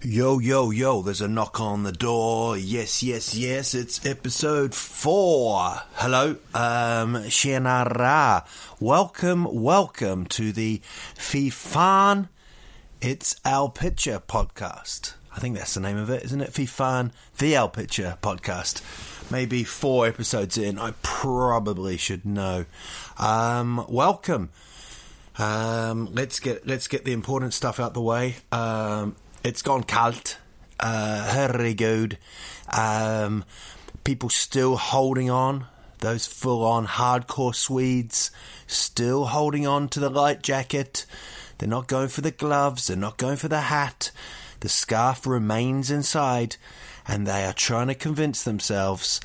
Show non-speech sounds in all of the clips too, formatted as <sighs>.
Yo, yo, yo, there's a knock on the door. Yes, yes, yes, it's episode four. Hello, um, Shenara. Welcome, welcome to the Fifan It's Our Picture podcast. I think that's the name of it, isn't it? Fifan The Our Picture podcast. Maybe four episodes in, I probably should know. Um, welcome. Um, let's get let's get the important stuff out the way. Um, it's gone cult. Uh, herregud. Um, people still holding on. Those full on hardcore Swedes still holding on to the light jacket. They're not going for the gloves. They're not going for the hat. The scarf remains inside, and they are trying to convince themselves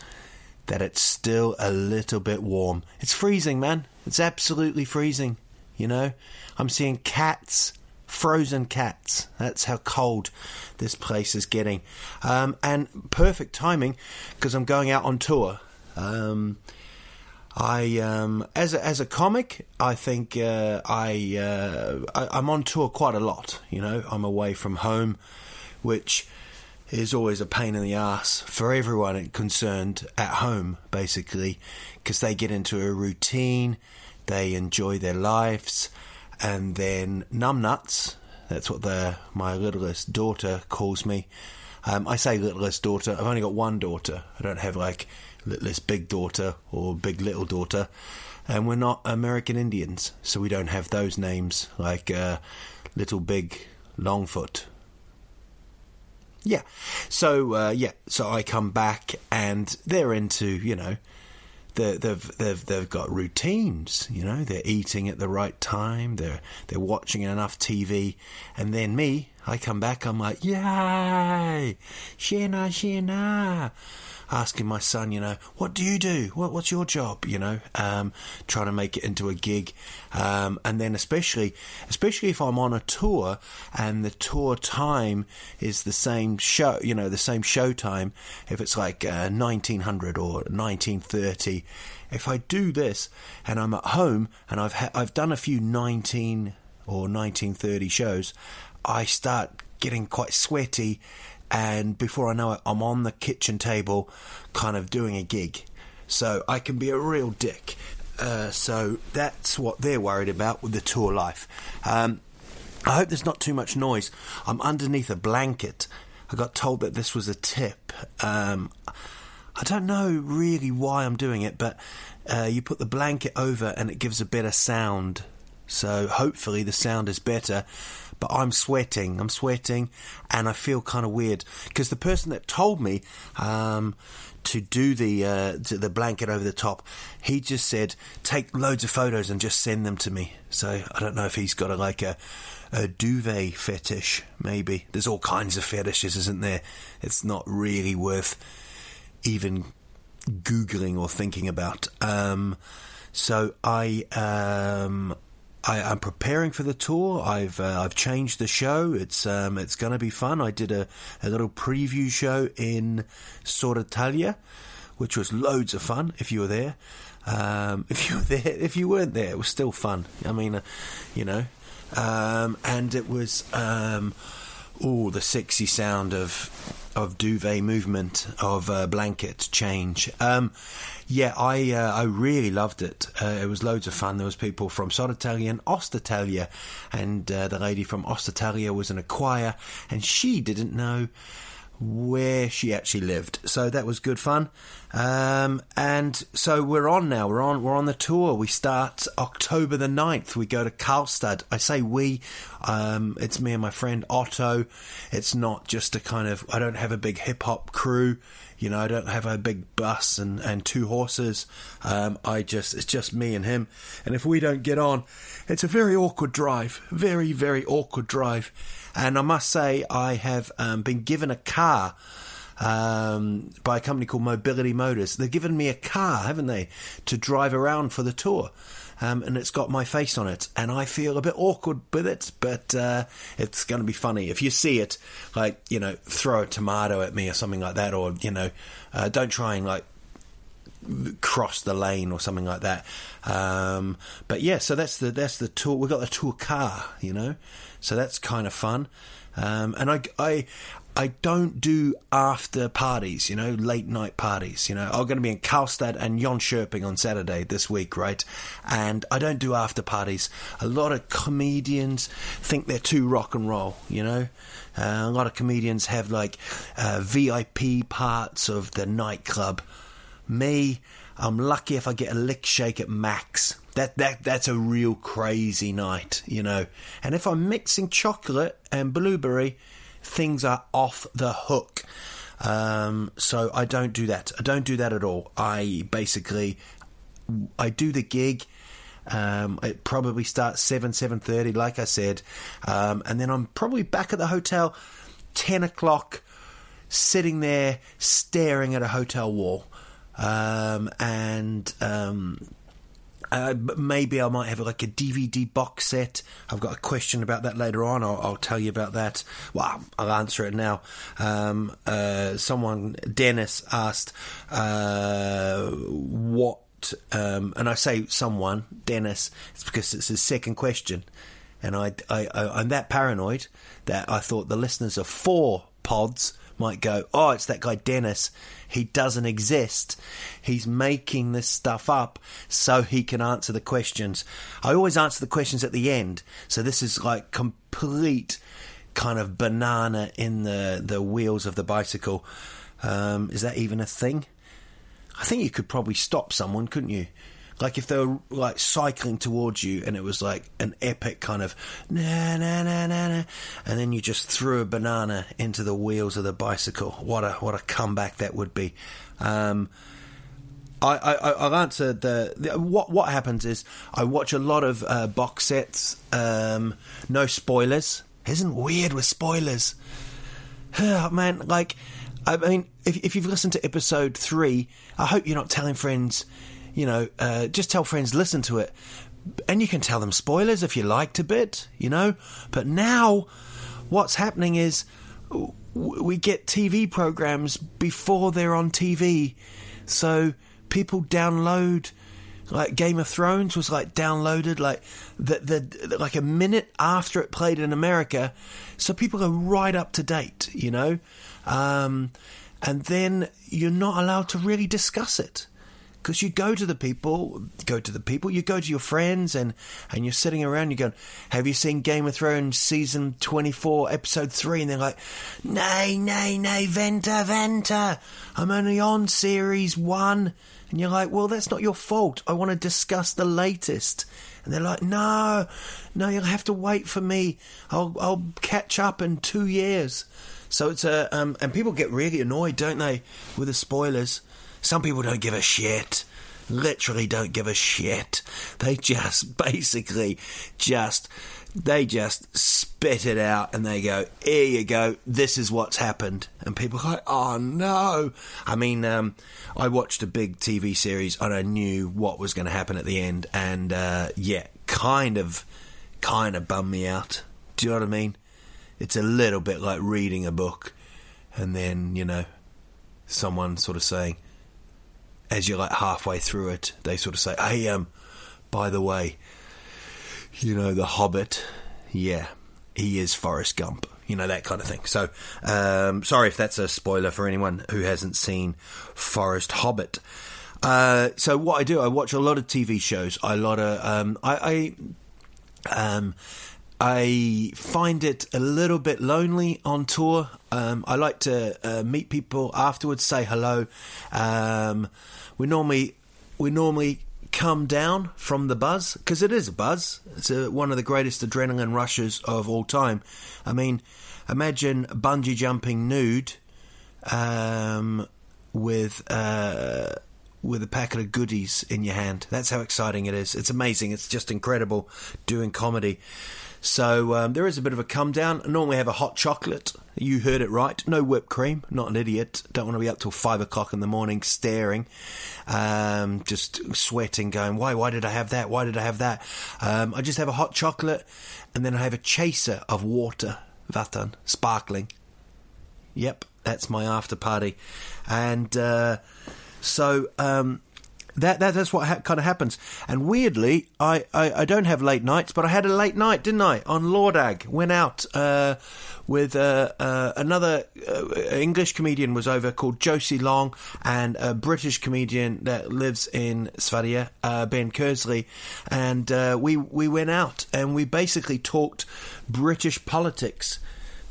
that it's still a little bit warm. It's freezing, man. It's absolutely freezing. You know, I'm seeing cats frozen cats. That's how cold this place is getting. Um, and perfect timing because I'm going out on tour. Um, I um, as a, as a comic, I think uh, I, uh, I am on tour quite a lot. You know, I'm away from home, which is always a pain in the ass for everyone concerned at home, basically, because they get into a routine, they enjoy their lives, and then numbnuts. That's what the my littlest daughter calls me. Um, I say littlest daughter. I've only got one daughter. I don't have like littlest big daughter or big little daughter. And we're not American Indians, so we don't have those names like uh, little big Longfoot. Yeah. So uh, yeah. So I come back and they're into you know they've they've they've got routines. You know, they're eating at the right time. They're they're watching enough TV, and then me, I come back. I'm like, yay, Shena, Shena asking my son, you know, what do you do? What, what's your job? You know, um, trying to make it into a gig, um, and then especially, especially if I'm on a tour and the tour time is the same show, you know, the same show time. If it's like uh, 1900 or 1930, if I do this and I'm at home and I've ha- I've done a few 19 or 1930 shows, I start getting quite sweaty and before I know it, I'm on the kitchen table, kind of doing a gig. So I can be a real dick. Uh, so that's what they're worried about with the tour life. Um, I hope there's not too much noise. I'm underneath a blanket. I got told that this was a tip. Um, I don't know really why I'm doing it, but uh, you put the blanket over and it gives a better sound. So hopefully the sound is better but I'm sweating. I'm sweating, and I feel kind of weird because the person that told me um, to do the uh, to the blanket over the top, he just said take loads of photos and just send them to me. So I don't know if he's got a like a a duvet fetish. Maybe there's all kinds of fetishes, isn't there? It's not really worth even googling or thinking about. Um, so I um, I, am preparing for the tour. I've uh, I've changed the show. It's um, it's going to be fun. I did a, a little preview show in Södertälje, which was loads of fun. If you were there, um, <laughs> if you were there, if you weren't there, it was still fun. I mean, uh, you know, um, and it was um, oh the sexy sound of of duvet movement of uh, blanket change. Um, yeah, I uh, I really loved it. Uh, it was loads of fun. There was people from Södertälje and Östertälje, and uh, the lady from Östertälje was in a choir, and she didn't know where she actually lived. So that was good fun. Um, and so we're on now. We're on. We're on the tour. We start October the 9th. We go to Karlstad. I say we. Um, it's me and my friend Otto. It's not just a kind of. I don't have a big hip hop crew You know, I don't have a big bus and, and two horses. Um, I just it's just me and him. And if we don't get on, it's a very awkward drive. Very very awkward drive. And I must say, I have um, been given a car um, by a company called Mobility Motors. They've given me a car, haven't they, to drive around for the tour. Um, and it's got my face on it, and I feel a bit awkward with it, but uh, it's going to be funny. If you see it, like you know, throw a tomato at me or something like that, or you know, uh, don't try and like cross the lane or something like that. Um, but yeah, so that's the that's the tour. We've got the tour car, you know, so that's kind of fun. Um, and I, I, I don't do after parties, you know, late night parties. You know, I'm going to be in Karlstad and Jönköping on Saturday this week, right? And I don't do after parties. A lot of comedians think they're too rock and roll, you know. Uh, a lot of comedians have like uh, VIP parts of the nightclub. Me, I'm lucky if I get a lick shake at Max. That that that's a real crazy night, you know. And if I'm mixing chocolate and blueberry things are off the hook. Um, so I don't do that. I don't do that at all. I basically I do the gig. Um, it probably starts seven seven thirty, like I said, um, and then I'm probably back at the hotel ten o'clock, sitting there staring at a hotel wall, um, and um, uh, maybe I might have like a DVD box set. I've got a question about that later on. I'll, I'll tell you about that. Well, I'll answer it now. Um, uh, someone, Dennis, asked uh, what, um, and I say someone, Dennis, it's because it's his second question. And I, I, I, I'm that paranoid that I thought the listeners of four pods might go, oh, it's that guy Dennis. He doesn't exist. He's making this stuff up so he can answer the questions. I always answer the questions at the end. So this is like complete kind of banana in the, the wheels of the bicycle. Um, is that even a thing? I think you could probably stop someone, couldn't you? Like if they were like cycling towards you and it was like an epic kind of na na na na na, and then you just threw a banana into the wheels of the bicycle. What a what a comeback that would be. Um, I, I, I'll answer the, the, what what happens is I watch a lot of uh, box sets. Um, no spoilers. Isn't weird with spoilers. <sighs> Man, like I mean, if if you've listened to episode three, I hope you're not telling friends you know, uh, just tell friends, listen to it. And you can tell them spoilers if you liked a bit, you know. But now, what's happening is we get TV programs before they're on TV. So people download like Game of Thrones was like downloaded like the, the like a minute after it played in America, so people are right up to date, you know, um, and then you're not allowed to really discuss it because you go to the people, go to the people, you go to your friends, and and you're sitting around, you go, "Have you seen Game of Thrones season twenty four, episode three? And they're like, "Nay, nay, nay, Venta, Venta, I'm only on series one." And you're like, "Well, that's not your fault. I want to discuss the latest." And they're like, "No, no, you'll have to wait for me. I'll I'll catch up in two years." So it's a um, and people get really annoyed, don't they, with the spoilers. Some people don't give a shit. Literally don't give a shit. They just <laughs> basically just they just spit it out and they go, here you go, this is what's happened. And people like, oh no. I mean, um, I watched a big TV series and I knew what was going to happen at the end. And uh, yeah, kind of, kind of bummed me out. Do you know what I mean? It's a little bit like reading a book and then, you know, someone sort of saying, as you're like halfway through it, they sort of say, "Hey, um, by the way, you know the Hobbit, yeah, he is Forrest Gump." You know that kind of thing. So, um, sorry if that's a spoiler for anyone who hasn't seen Forrest Hobbit. Uh, so what I do, I watch a lot of TV shows. I lot of um, I, I um, I find it a little bit lonely on tour. Um, I like to uh, meet people afterwards, say hello. Um, we normally we normally come down from the buzz because it is a buzz. It's a, one of the greatest adrenaline rushes of all time. I mean, imagine bungee jumping nude, um, with uh, with a packet of goodies in your hand. That's how exciting it is. It's amazing. It's just incredible doing comedy. So um, there is a bit of a come down. I normally have a hot chocolate. You heard it right. No whipped cream. Not an idiot. Don't want to be up till five o'clock in the morning staring, um, just sweating, going, why? Why did I have that? Why did I have that? Um, I just have a hot chocolate, and then I have a chaser of water, vatten, sparkling. Yep, that's my after party, and uh, so. That, that that's what ha- kind of happens. And weirdly, I, I, I, don't have late nights, but I had a late night, didn't I? On Lordag, went out uh, with uh, uh, another uh, English comedian was over called Josie Long, and a British comedian that lives in Sverige, uh, Ben Kersley, and uh, we we went out and we basically talked British politics.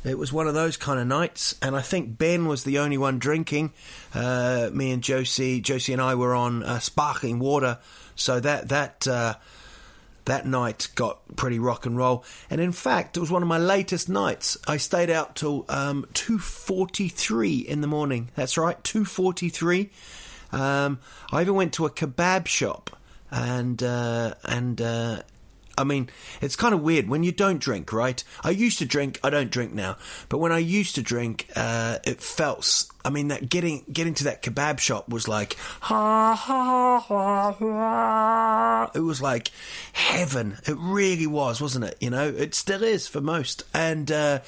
It was one of those kind of nights, and I think Ben was the only one drinking. Uh, me and Josie, Josie and I were on uh, sparkling water, so that that uh, that night got pretty rock and roll. And in fact, it was one of my latest nights. I stayed out till um, two forty three in the morning. That's right, two forty three. Um, I even went to a kebab shop and uh, and uh, I mean, it's kind of weird when you don't drink, right? I used to drink. I don't drink now, but when I used to drink, uh, it felt. I mean, that getting getting to that kebab shop was like, ha ha ha ha. It was like heaven. It really was, wasn't it? You know, it still is for most. And uh,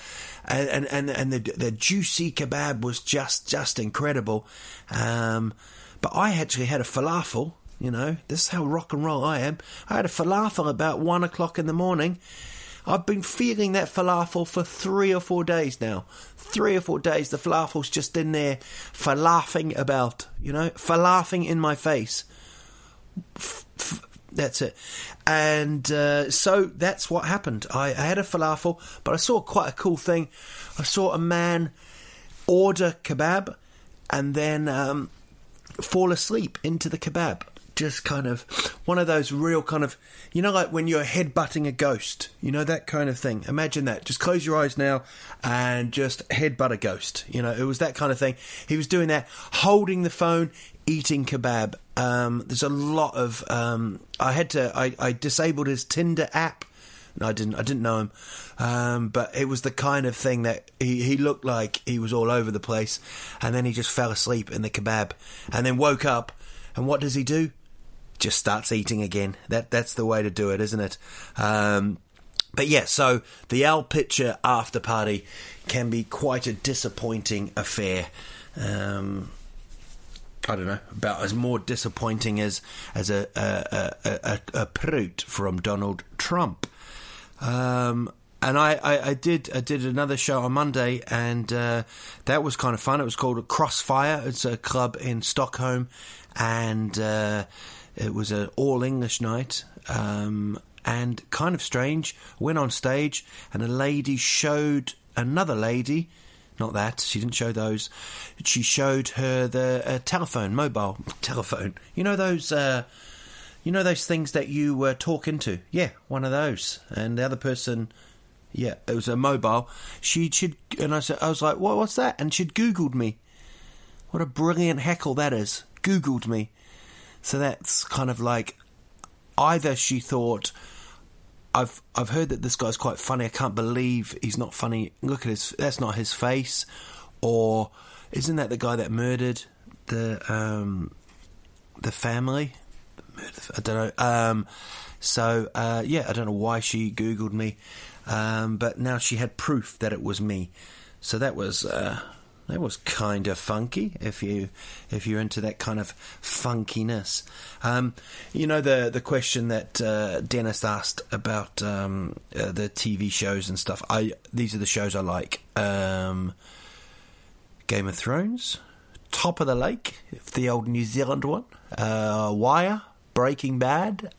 and and and the the juicy kebab was just just incredible. Um, but I actually had a falafel you know, this is how rock and roll I am. I had a falafel about one o'clock in the morning. I've been feeling that falafel for three or four days now. Three or four days, the falafel's just in there falafing about, you know, falafing in my face. F- f- that's it. And uh, so that's what happened. I, I had a falafel, but I saw quite a cool thing. I saw a man order kebab and then um, fall asleep into the kebab just kind of one of those real kind of you know like when you're headbutting a ghost you know that kind of thing. Imagine that. Just close your eyes now and just headbutt a ghost. You know it was that kind of thing. He was doing that holding the phone eating kebab. Um, there's a lot of um, i had to I, I disabled his tinder app. No, I didn't. I didn't know him, um, but it was the kind of thing that he, he looked like he was all over the place, and then he just fell asleep in the kebab, and then woke up, and what does he do? Just starts eating again. That that's the way to do it, isn't it? Um, but yeah, so the Al Pitcher after party can be quite a disappointing affair. Um, I don't know about as more disappointing as as a a, a, a, a proot from Donald Trump. Um, and I, I, I, did I did another show on Monday, and uh, that was kind of fun. It was called Crossfire. It's a club in Stockholm, and uh, it was an all English night. Um, and kind of strange, went on stage and a lady showed another lady, not that, she didn't show those, she showed her the uh, telephone, mobile <laughs> telephone. You know those, uh, you know those things that you uh, talk into? Yeah, one of those. And the other person, yeah, it was a mobile. She should, and I said, I was like, what, what's that? And she'd Googled me. What a brilliant heckle that is. Googled me. So that's kind of like either she thought I've I've heard that this guy's quite funny. I can't believe he's not funny. Look at his that's not his face. Or isn't that the guy that murdered the um, the family? I don't know. Um, so uh, yeah, I don't know why she googled me, um, but now she had proof that it was me. So that was uh, that was kind of funky. If you if you're into that kind of funkiness, um, you know the the question that uh, Dennis asked about um, uh, the TV shows and stuff. I these are the shows I like. Um, Game of Thrones, Top of the Lake, the old New Zealand one. Uh, Wire, Breaking Bad.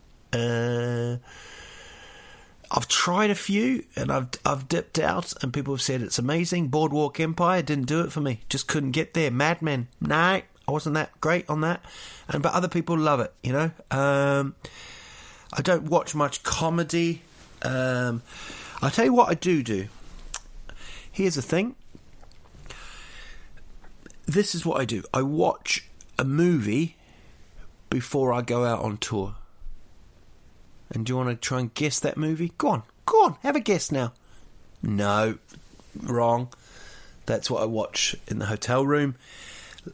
I've tried a few and I've I've dipped out and people have said it's amazing. Boardwalk Empire didn't do it for me. Just couldn't get there. Mad Men, no, I wasn't that great on that. And but other people love it, you know. Um, I don't watch much comedy. Um, I'll tell you what I do do. Here's the thing. this is what I do. I watch a movie before I go out on tour. And do you want to try and guess that movie? Go on, go on, have a guess now. No, wrong. That's what I watch in the hotel room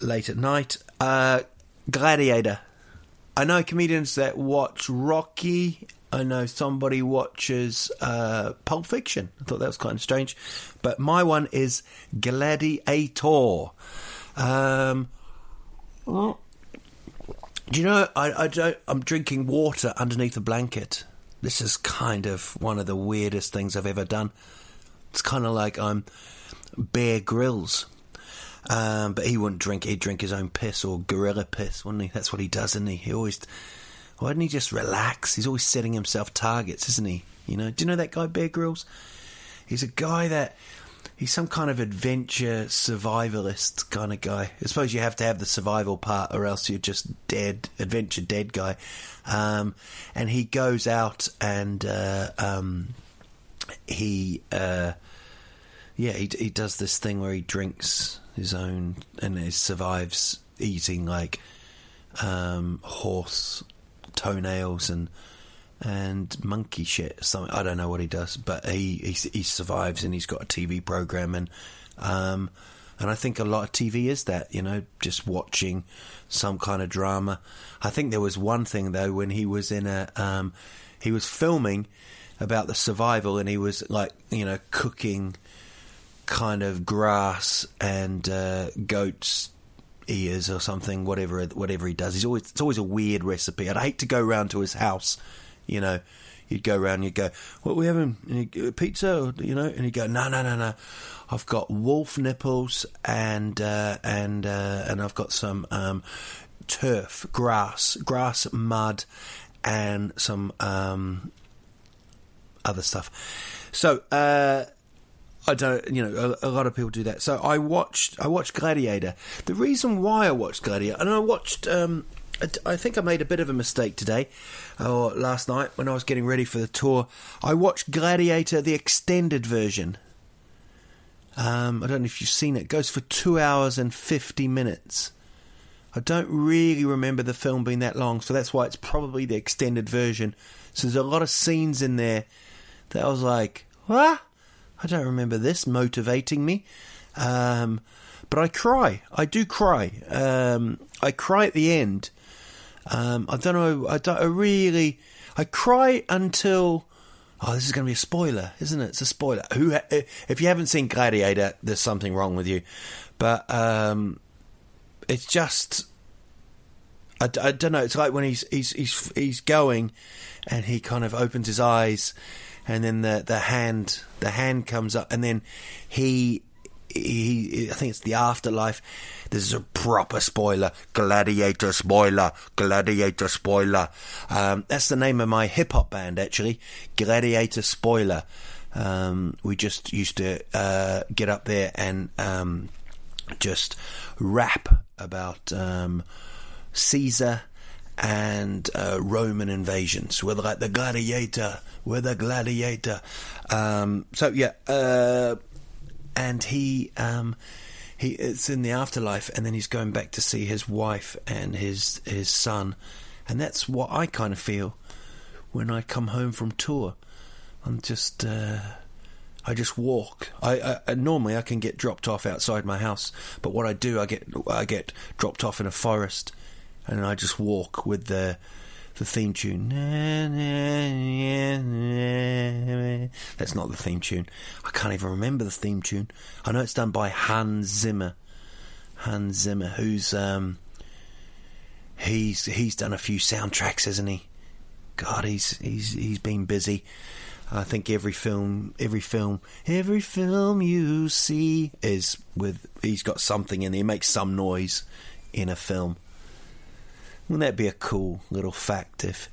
late at night. Uh, Gladiator. I know comedians that watch Rocky. I know somebody watches uh, Pulp Fiction. I thought that was kind of strange. But my one is Gladiator. Um, do you know, I, I don't, I'm drinking water underneath a blanket. This is kind of one of the weirdest things I've ever done. It's kind of like I'm Bear Grylls. Um, but he wouldn't drink. He'd drink his own piss or gorilla piss, wouldn't he? That's what he does, isn't he? He always. Why didn't he just relax? He's always setting himself targets, isn't he? You know. Do you know that guy, Bear Grylls? He's a guy that he's some kind of adventure survivalist kind of guy. I suppose you have to have the survival part, or else you're just dead, adventure dead guy. Um, and he goes out and uh, um, he, uh, yeah, he he does this thing where he drinks his own and he survives eating like um, horse toenails and and monkey shit. Something I don't know what he does, but he he, he survives and he's got a TV program and um, and I think a lot of TV is that you know just watching some kind of drama. I think there was one thing though when he was in a um, he was filming about the survival and he was like you know cooking kind of grass and uh, goats ears or something whatever whatever he does he's always it's always a weird recipe I'd hate to go round to his house you know, you'd go around you'd go, What we having? And pizza, you know? And he'd go, No, no, no, no. I've got wolf nipples and uh, and uh, and I've got some um, turf, grass, grass, mud, and some um, other stuff. So uh, I don't, you know, a, a, lot of people do that. So I watched, I watched Gladiator. The reason why I watched Gladiator, and I watched, um, I, think I made a bit of a mistake today or last night when I was getting ready for the tour, I watched Gladiator, the extended version. Um, I don't know if you've seen it. It goes for two hours and 50 minutes. I don't really remember the film being that long, so that's why it's probably the extended version. So there's a lot of scenes in there that I was like, what? I don't remember this motivating me. Um, but I cry. I do cry. Um, I cry at the end um, I don't know. I, don't, I really. I cry until. Oh, this is going to be a spoiler, isn't it? It's a spoiler. Who, if you haven't seen Gladiator, there's something wrong with you. But um, it's just. I, I don't know. It's like when he's he's he's he's going, and he kind of opens his eyes, and then the the hand the hand comes up, and then he he I think it's the afterlife this is a proper spoiler. Gladiator spoiler. Gladiator spoiler. Um, that's the name of my hip hop band, actually. Gladiator spoiler. Um, we just used to uh, get up there and um, just rap about um, Caesar and uh, Roman invasions. We're like the gladiator. We're the gladiator. Um, so yeah, uh, and he um, he it's in the afterlife, and then he's going back to see his wife and his his son, and that's what I kind of feel when I come home from tour. I'm just. Uh, I just walk. I, I, normally I can get dropped off outside my house, but what I do, I get I get dropped off in a forest, and I just walk with the the theme tune. That's not the theme tune. I can't even remember the theme tune. I know it's done by Hans Zimmer. Hans Zimmer, who's um, he's he's done a few soundtracks, hasn't he? God, he's he's he's been busy. I think every film, every film, every film you see is with he's got something in there. He makes some noise in a film. Wouldn't that be a cool little fact if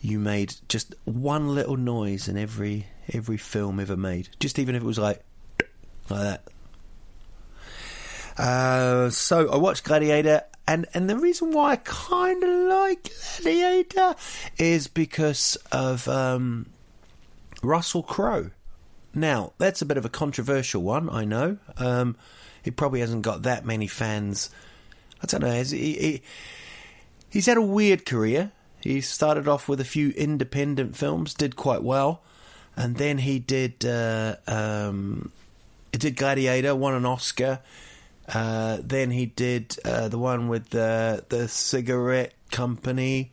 you made just one little noise in every every film ever made? Just even if it was like like that. Uh, so I watched Gladiator, and and the reason why I kind of like Gladiator is because of um, Russell Crowe. Now, that's a bit of a controversial one, I know. Um, he probably hasn't got that many fans. I don't know. He, he, he's had a weird career. He started off with a few independent films, did quite well, and then he did uh, um, did Gladiator, won an Oscar. Uh, then he did uh, the one with the the cigarette company.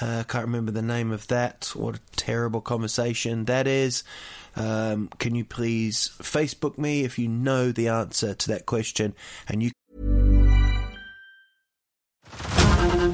Uh, I can't remember the name of that. What a terrible conversation that is. Um, can you please Facebook me if you know the answer to that question? And you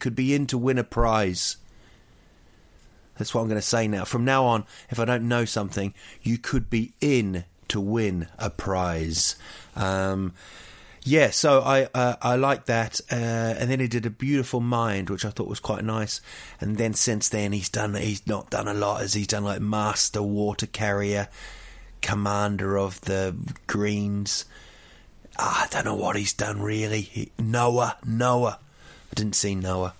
Could be in to win a prize. That's what I'm going to say now. From now on, if I don't know something, you could be in to win a prize. Um, yeah, so I uh, I like that, uh, and then he did a beautiful mind, which I thought was quite nice. And then since then, he's done he's not done a lot, as he's done like master water carrier, commander of the Greens. Ah, I don't know what he's done really. He, Noah, Noah. I didn't see Noah.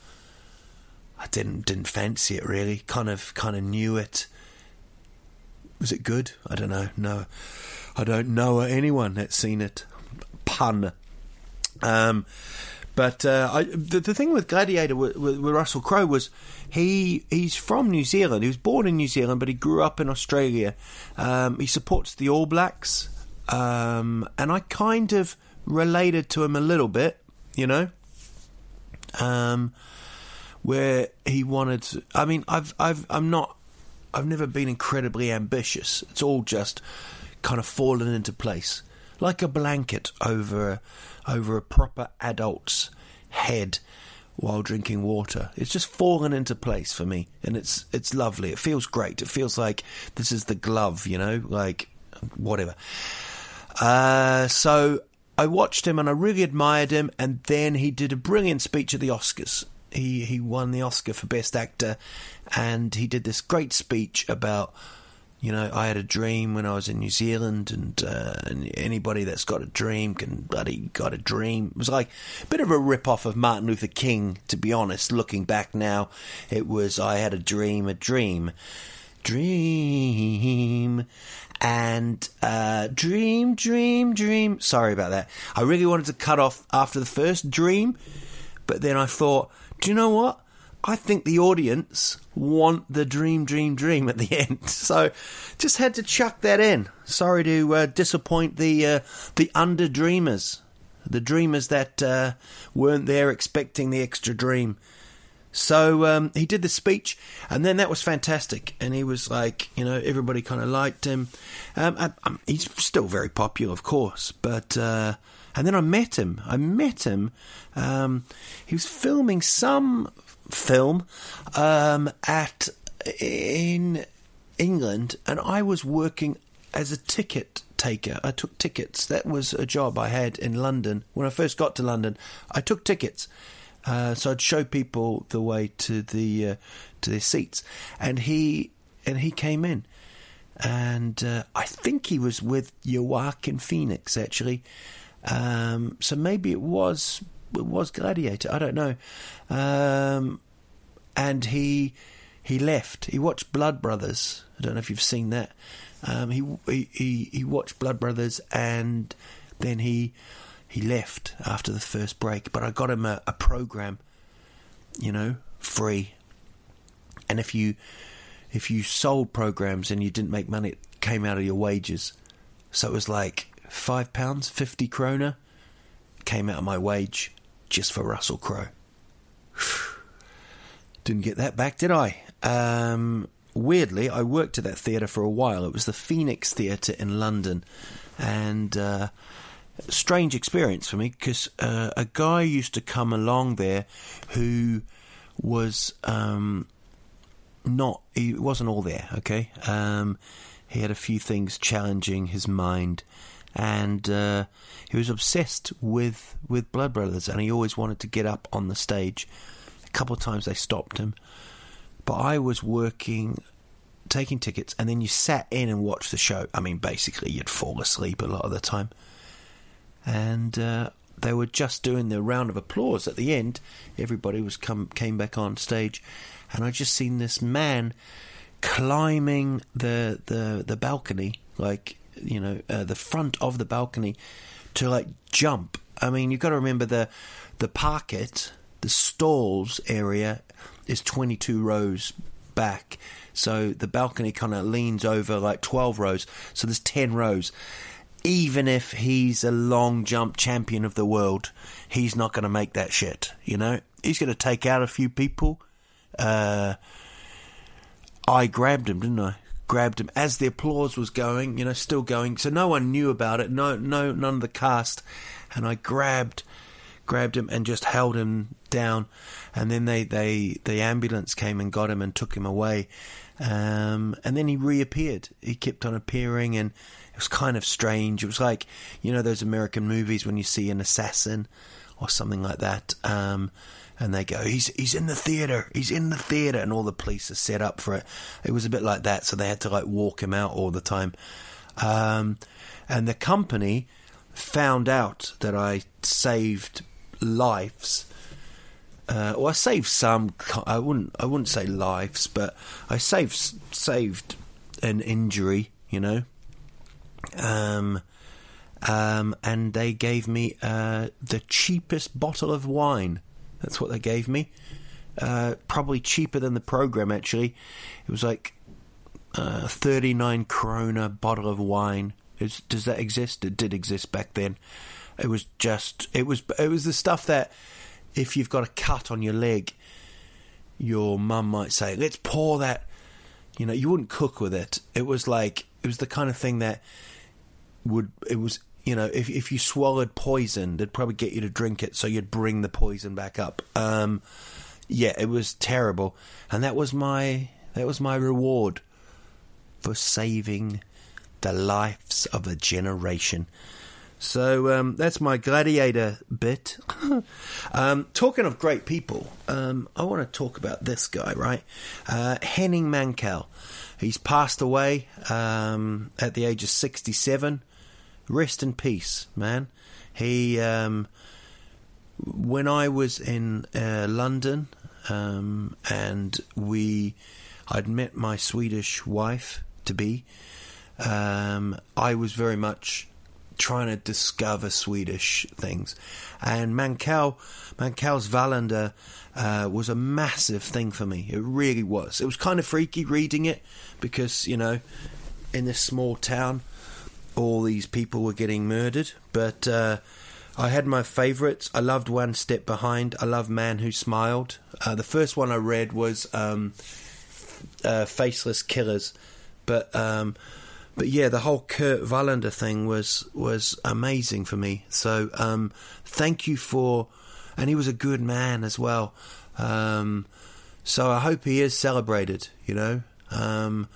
I didn't didn't fancy it really. Kind of kind of knew it. Was it good? I don't know. No, I don't know anyone that's seen it. Pun. Um, but uh, I, the, the thing with Gladiator with, with, Russell Crowe was he he's from New Zealand. He was born in New Zealand, but he grew up in Australia. Um, he supports the All Blacks, um, and I kind of related to him a little bit, you know. Um, where he wanted. To, I mean, I've I've I'm not. I've never been incredibly ambitious. It's all just kind of fallen into place, like a blanket over over a proper adult's head while drinking water. It's just fallen into place for me, and it's it's lovely. It feels great. It feels like this is the glove, you know, like whatever. Uh, so I watched him and I really admired him, and then he did a brilliant speech at the Oscars. He he won the Oscar for Best Actor, and he did this great speech about, you know, I had a dream when I was in New Zealand, and, uh, and anybody that's got a dream can bloody got a dream. It was like a bit of a rip off of Martin Luther King, to be honest. Looking back now, it was I had a dream, a dream, dream and uh, dream, dream, dream. Sorry about that. I really wanted to cut off after the first dream, but then I thought, do you know what? I think the audience want the dream, dream, dream at the <laughs> end. So just had to chuck that in. Sorry to uh, disappoint the uh, the under dreamers, the dreamers that uh, weren't there expecting the extra dream. So um, he did the speech, and then that was fantastic. And he was like, you know, everybody kind of liked him. Um, I, I, he's still very popular, of course, but. Uh, and then I met him. I met him. Um, he was filming some film um, at in England, and I was working as a ticket taker. I took tickets. That was a job I had in London when I first got to London. I took tickets uh, so I'd show people the way to the uh, to their seats, and he and he came in, and uh, I think he was with Joaquin Phoenix actually. Um, so maybe it was it was Gladiator. I don't know. Um, and he he left. He watched Blood Brothers. I don't know if you've seen that. Um, he, he he watched Blood Brothers, and then he he left after the first break, but I got him a, a program, you know, free. And if you if you sold programs and you didn't make money, it came out of your wages. So it was like five pounds, fifty kroner, came out of my wage just for Russell Crowe. <sighs> Didn't get that back, did I? Um, weirdly, I worked at that theatre for a while. It was the Phoenix Theatre in London, and uh, strange experience for me because uh, a guy used to come along there who was um, not he wasn't all there. Okay, um, he had a few things challenging his mind, and uh, he was obsessed with with Blood Brothers, and he always wanted to get up on the stage. A couple of times they stopped him, but I was working. Taking tickets, and then you sat in and watched the show. I mean, basically, you'd fall asleep a lot of the time and uh, they were just doing the round of applause at the end. Everybody was come came back on stage, and I just seen this man climbing the the the balcony, like you know, uh, the front of the balcony, to like jump. I mean, you've got to remember the the parquet, the stalls area is twenty two rows back. So the balcony kind of leans over like 12 rows. So there's 10 rows even if he's a long jump champion of the world, he's not going to make that shit. You know, he's going to take out a few people. Uh, I grabbed him, didn't I? Grabbed him as the applause was going. You know, still going. So no one knew about it. No, no, none of the cast. And I grabbed, grabbed him and just held him down. And then they, they, the ambulance came and got him and took him away. Um, and then he reappeared. He kept on appearing and it was kind of strange. It was like, you know, those American movies when you see an assassin or something like that. Um, and they go, he's he's in the theater, he's in the theater, and all the police are set up for it. It was a bit like that, so they had to like walk him out all the time. Um, and the company found out that I saved lives. Uh, well, I saved some. I wouldn't. I wouldn't say lives, but I saved saved an injury. You know, um, um, and they gave me uh, the cheapest bottle of wine. That's what they gave me. Uh, probably cheaper than the program, actually. It was like uh, 39 krona bottle of wine. Is, does that exist? It did exist back then. It was just, it was, it was the stuff that if you've got a cut on your leg, your mum might say, let's pour that. You know, you wouldn't cook with it. It was like, it was the kind of thing that would it was you know if if you swallowed poison, they'd probably get you to drink it, so you'd bring the poison back up. Um, yeah, it was terrible, and that was my that was my reward for saving the lives of a generation. So um, that's my gladiator bit. <laughs> um, talking of great people, um, I want to talk about this guy, right? Uh, Henning Mankell. He's passed away um, at the age of 67 rest in peace, man. He, um, when I was in uh, London, um, and we, I'd met my Swedish wife to be. Um, I was very much trying to discover Swedish things, and Mankell, Mankell's Wallander uh, was a massive thing for me. It really was. It was kind of freaky reading it because you know, in this small town, all these people were getting murdered, but uh, I had my favourites. I loved One Step Behind. I love Man Who Smiled. Uh, the first one I read was um, uh, Faceless Killers, but um, but yeah, the whole Kurt Wallander thing was was amazing for me. So um, thank you for, and he was a good man as well. Um, so I hope he is celebrated. You know, um,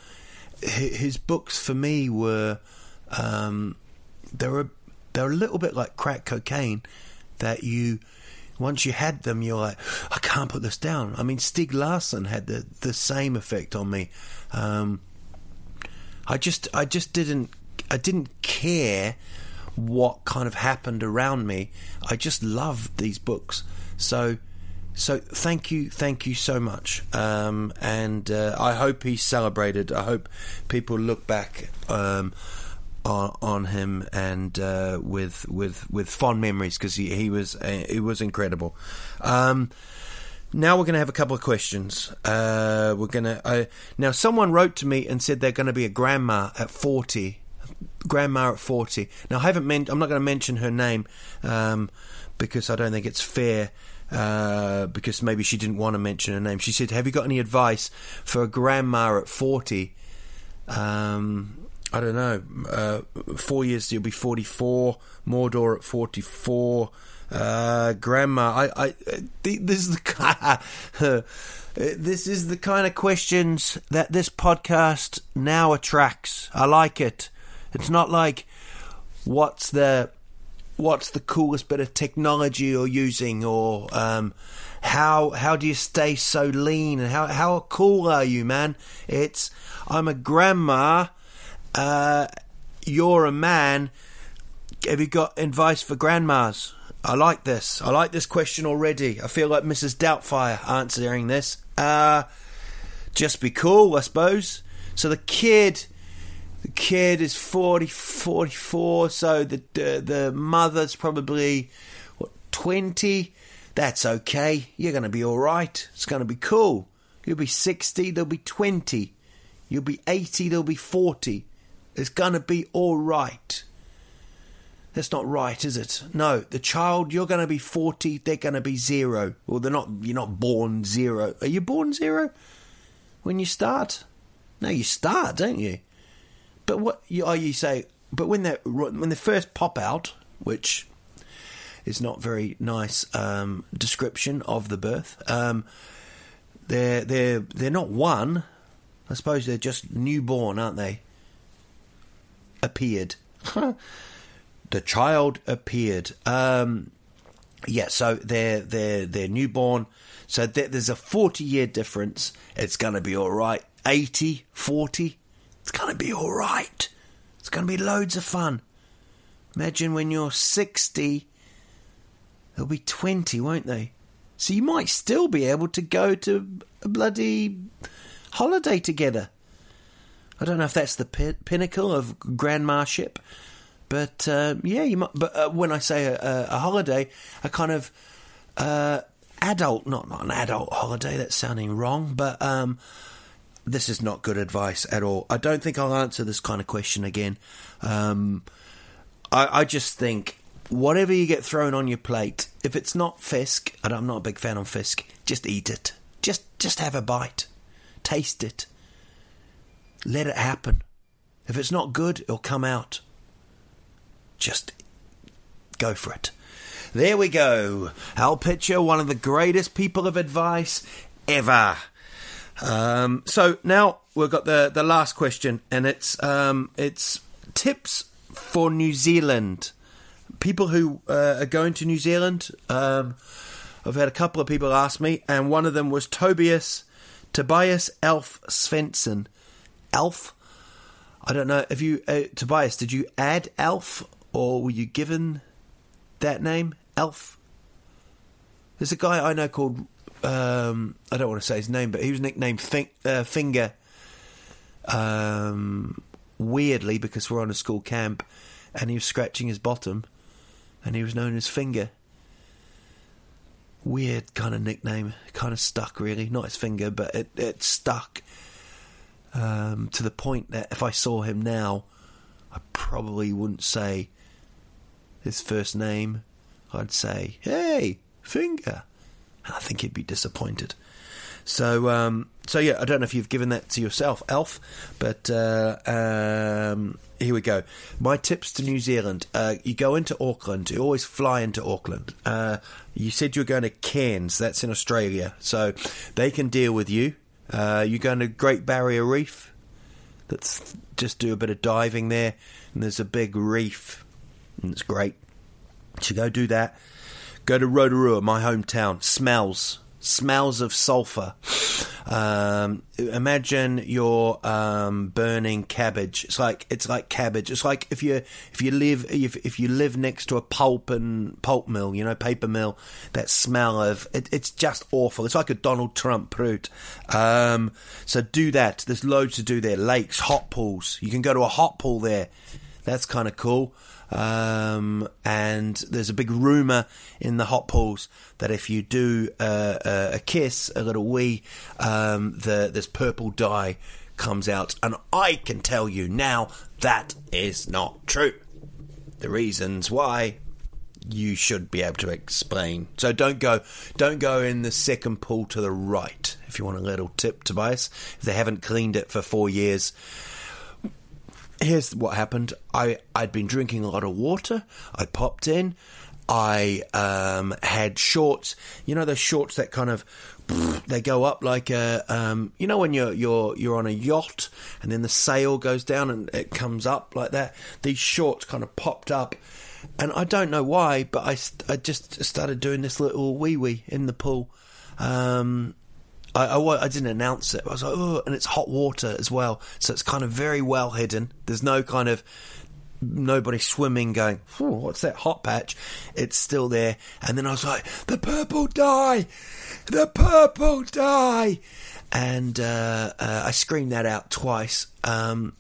his books for me were um, they're a, they're a little bit like crack cocaine that you once you had them you're like I can't put this down. I mean Stieg Larsson had the the same effect on me. Um, I just I just didn't I didn't care what kind of happened around me. I just loved these books. So so thank you, thank you so much, um, and uh, I hope he's celebrated. I hope people look back um, on, on him and uh, with with with fond memories because he, he was uh, he was incredible. Um, now we're going to have a couple of questions. Uh, we're going to uh, now. Someone wrote to me and said they're going to be a grandma at forty. Grandma at forty. Now I haven't. meant. I'm not going to mention her name um, because I don't think it's fair. Uh, because maybe she didn't want to mention her name. She said, "Have you got any advice for a grandma at 40?" Um, I don't know. Uh, four years, you'll be 44. Mordor at 44. Uh, grandma, I, I, this is the <laughs> this is the kind of questions that this podcast now attracts. I like it. It's not like what's the what's the coolest bit of technology you're using, or um, how how do you stay so lean, and how how cool are you, man? It's I'm a grandma. Uh, you're a man. Have you got advice for grandmas? I like this. I like this question already. I feel like Mrs. Doubtfire answering this. Uh, just be cool, I suppose. So the kid, the kid is 40, 44, so the uh, the mother's probably what 20. That's okay. You're going to be all right. It's going to be cool. You'll be 60, they'll be 20. You'll be 80, they'll be 40. It's going to be all right. That's not right, is it? No, the child you're going to be 40, they're going to be 0. Well, they're not you're not born 0. Are you born 0 when you start? No, you start, don't you? But what are you say but when they when they first pop out, which is not very nice um, description of the birth. Um, they're they're they're not one. I suppose they're just newborn, aren't they? Appeared. <laughs> the child appeared. Um, yeah, so they're they're they're newborn. So there's a 40 year difference. It's going to be all right. 80, 40, it's going to be all right. It's going to be loads of fun. Imagine when you're 60, they'll be 20, won't they? So you might still be able to go to a bloody holiday together. I don't know if that's the pinnacle of grandmaship, but uh, yeah, you might. But uh, when I say a, a, holiday, a kind of uh, adult, not not an adult holiday. That's sounding wrong, but um, this is not good advice at all. I don't think I'll answer this kind of question again. Um, I, I just think whatever you get thrown on your plate, if it's not fisk, and I'm not a big fan of fisk, just eat it. Just just have a bite, taste it, let it happen. If it's not good, it'll come out. Just go for it. There we go. Al Pitcher, one of the greatest people of advice ever. Um, so now we've got the, the last question, and it's um, it's tips for New Zealand. People who uh, are going to New Zealand. Um, I've had a couple of people ask me, and one of them was Tobias Tobias Elf Svensson. Elf. I don't know. Have you uh, Tobias? Did you add Elf or were you given that name, Elf? There's a guy I know called um, I don't want to say his name, but he was nicknamed fin- uh, Finger. Um, weirdly, because we're on a school camp, and he was scratching his bottom, and he was known as Finger. Weird kind of nickname, kind of stuck really. Not his finger, but it, it stuck um, to the point that if I saw him now, I probably wouldn't say his first name, I'd say, "Hey, finger," and I think he'd be disappointed. So, um, so yeah, I don't know if you've given that to yourself, Alf, but uh, um, here we go. My tips to New Zealand: uh, you go into Auckland. You always fly into Auckland. Uh, you said you're going to Cairns. That's in Australia, so they can deal with you. Uh, you're going to Great Barrier Reef. Let's just do a bit of diving there, and there's a big reef and it's great. So go do that. Go to Rotorua, my hometown. Smells, smells of sulfur. Um, imagine you're um, burning cabbage. It's like it's like cabbage. It's like if you if you live if, if you live next to a pulp and pulp mill, you know, paper mill. That smell of it, it's just awful. It's like a Donald Trump route. Um, so do that. There's loads to do there. Lakes, hot pools. You can go to a hot pool there That's kind of cool. Um, and there's a big rumor in the hot pools that if you do uh, a, a kiss, a little wee, um, the this purple dye comes out, and I can tell you now that is not true. The reasons why you should be able to explain. So don't go don't go in the second pool to the right if you want a little tip, Tobias. If they haven't cleaned it for four years. Here's what happened. I, I'd been drinking a lot of water. I popped in. I um, had shorts. You know those shorts that kind of they go up like a um, you know when you're you're you're on a yacht and then the sail goes down and it comes up like that. These shorts kind of popped up and I don't know why, but I, I just started doing this little wee wee in the pool. Um, I, I, I, didn't announce it. I was like, oh, and it's hot water as well, so it's kind of very well hidden. There's no kind of nobody swimming going, what's that hot patch? It's still there. And then I was like, the purple dye, the purple dye, and uh, uh, I screamed that out twice. Um,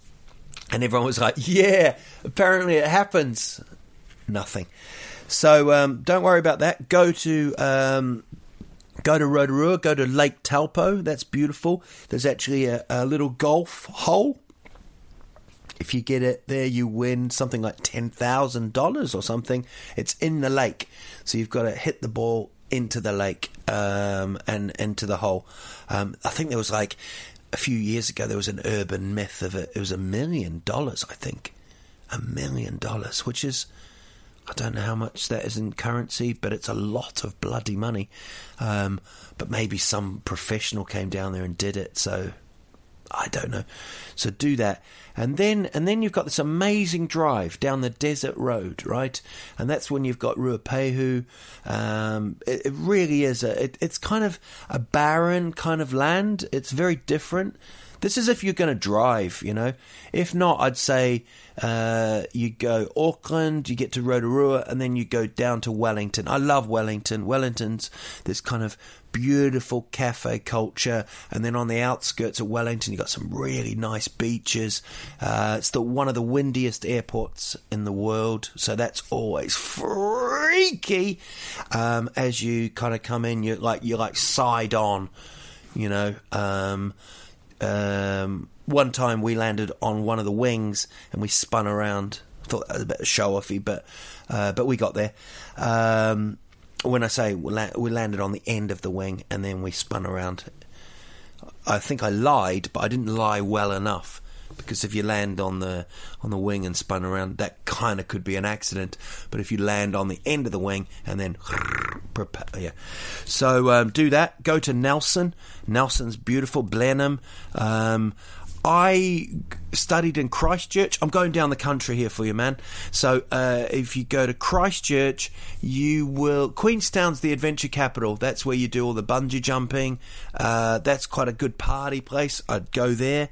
and everyone was like, yeah, apparently it happens nothing. So um, don't worry about that. Go to um, go to Rotorua, go to Lake Taupo. That's beautiful. There's actually a, a, little golf hole. If you get it there, you win something like ten thousand dollars or something. It's in the lake, so you've got to hit the ball into the lake um, and into the hole. Um, I think there was like a few years ago there was an urban myth of it. It was a million dollars, I think, a million dollars, which is I don't know how much that is in currency, but it's a lot of bloody money. Um, but maybe some professional came down there and did it, so I don't know. So do that, and then and then you've got this amazing drive down the desert road, right? And that's when you've got Ruapehu. Um, it, it, really is a. It, it's kind of a barren kind of land. It's very different. This is if you're going to drive, you know. If not, I'd say uh, you go Auckland, you get to Rotorua, and then you go down to Wellington. I love Wellington. Wellington's this kind of beautiful cafe culture, and then on the outskirts of Wellington, you've got some really nice beaches. Uh, it's the one of the windiest airports in the world, so that's always freaky. Um, as you kind of come in, you're like you're like side on, you know. Um, um, one time we landed on one of the wings and we spun around. Thought that was a bit show offy, but uh, but we got there. Um, when I say we, la- we landed on the end of the wing and then we spun around, I think I lied, but I didn't lie well enough because if you land on the on the wing and spun around, that kind of could be an accident. But if you land on the end of the wing and then <laughs> yeah, so um, do that. Go to Nelson. Nelson's beautiful. Blenheim. Um, I studied in Christchurch. I'm going down the country here for you, man. So uh, if you go to Christchurch, you will. Queenstown's the adventure capital. That's where you do all the bungee jumping. Uh, that's quite a good party place. I'd go there.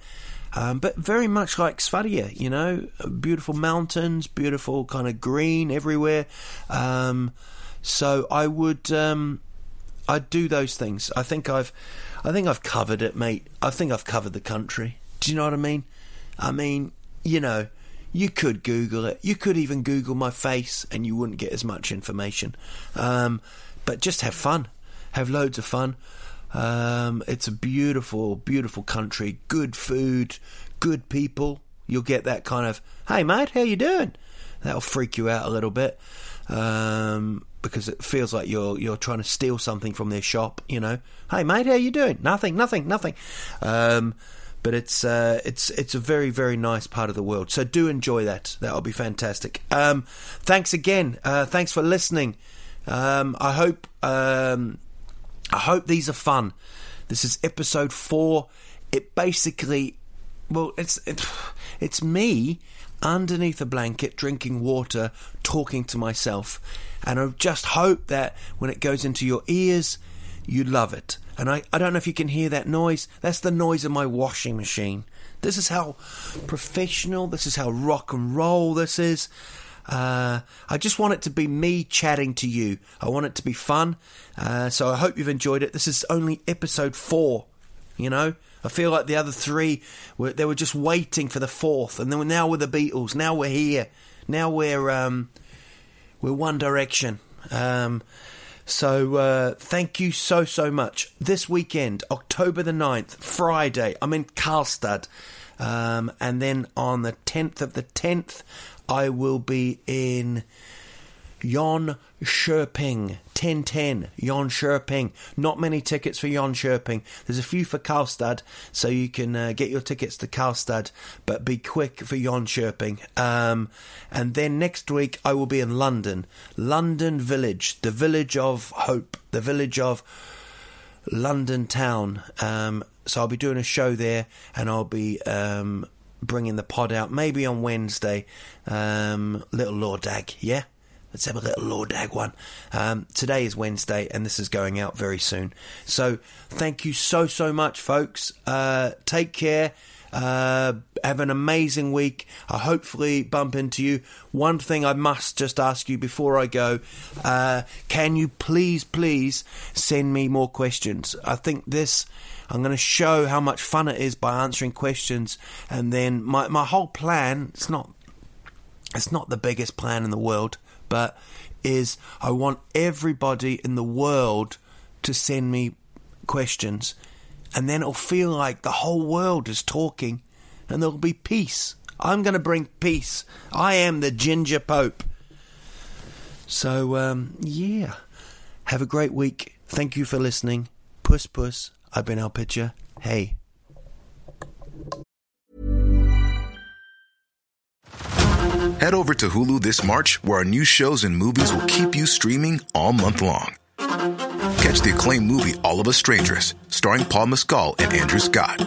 Um, but very much like Sverige, you know, beautiful mountains, beautiful kind of green everywhere. Um, so I would, um, I'd do those things. I think I've, I think I've covered it, mate. I think I've covered the country. Do you know what I mean? I mean, you know, you could Google it. You could even Google my face, and you wouldn't get as much information. Um, but just have fun, have loads of fun. Um, it's a beautiful, beautiful country. Good food, good people. You'll get that kind of, "Hey mate, how you doing?" That'll freak you out a little bit um, because it feels like you're you're trying to steal something from their shop. You know, "Hey mate, how you doing?" Nothing, nothing, nothing. Um, but it's uh, it's it's a very very nice part of the world. So do enjoy that. That'll be fantastic. Um, thanks again. Uh, thanks for listening. Um, I hope um, I hope these are fun. This is episode four. It basically, well, it's it, <sighs> it's me underneath a blanket drinking water, talking to myself, and I just hope that when it goes into your ears, you love it. And I, I don't know if you can hear that noise. That's the noise of my washing machine. This is how professional, this is how rock and roll this is. Uh, I just want it to be me chatting to you. I want it to be fun. Uh, so I hope you've enjoyed it. This is only episode four. You know, I feel like the other three were they were just waiting for the fourth, and then now we're the Beatles. Now we're here. Now we're um, we're One Direction. Um, so uh, thank you so so much. This weekend, October the 9th, Friday, I'm in Karlstad. Um, and then on the 10th of the 10th, I will be in Jon Sherping, 1010, Jönköping. Not many tickets for Jönköping. There's a few for Karlstad, so you can uh, get your tickets to Karlstad, but be quick for Jönköping. Um, and then next week, I will be in London. London Village, the village of hope, the village of London town. Um, so I'll be doing a show there, and I'll be um, bringing the pod out maybe on Wednesday. Um, little lördag, yeah. Let's have a little lördag one. Um, today is Wednesday, and this is going out very soon. So thank you so so much, folks. Uh, take care. Uh, have an amazing week. I hopefully bump into you. One thing I must just ask you before I go uh, can you please, please send me more questions? I think this. I'm going to show how much fun it is by answering questions, and then my my whole plan. It's not. It's not the biggest plan in the world, but is I want everybody in the world to send me questions and then it'll feel like the whole world is talking and there'll be peace. I'm going to bring peace. I am the Ginger Pope. So, um, yeah. Have a great week. Thank you for listening. Puss, puss. I've been Al Pitcher. Hey. Head over to Hulu this March, where our new shows and movies will keep you streaming all month long. Catch the acclaimed movie All of Us Strangers, starring Paul Mescal and Andrew Scott.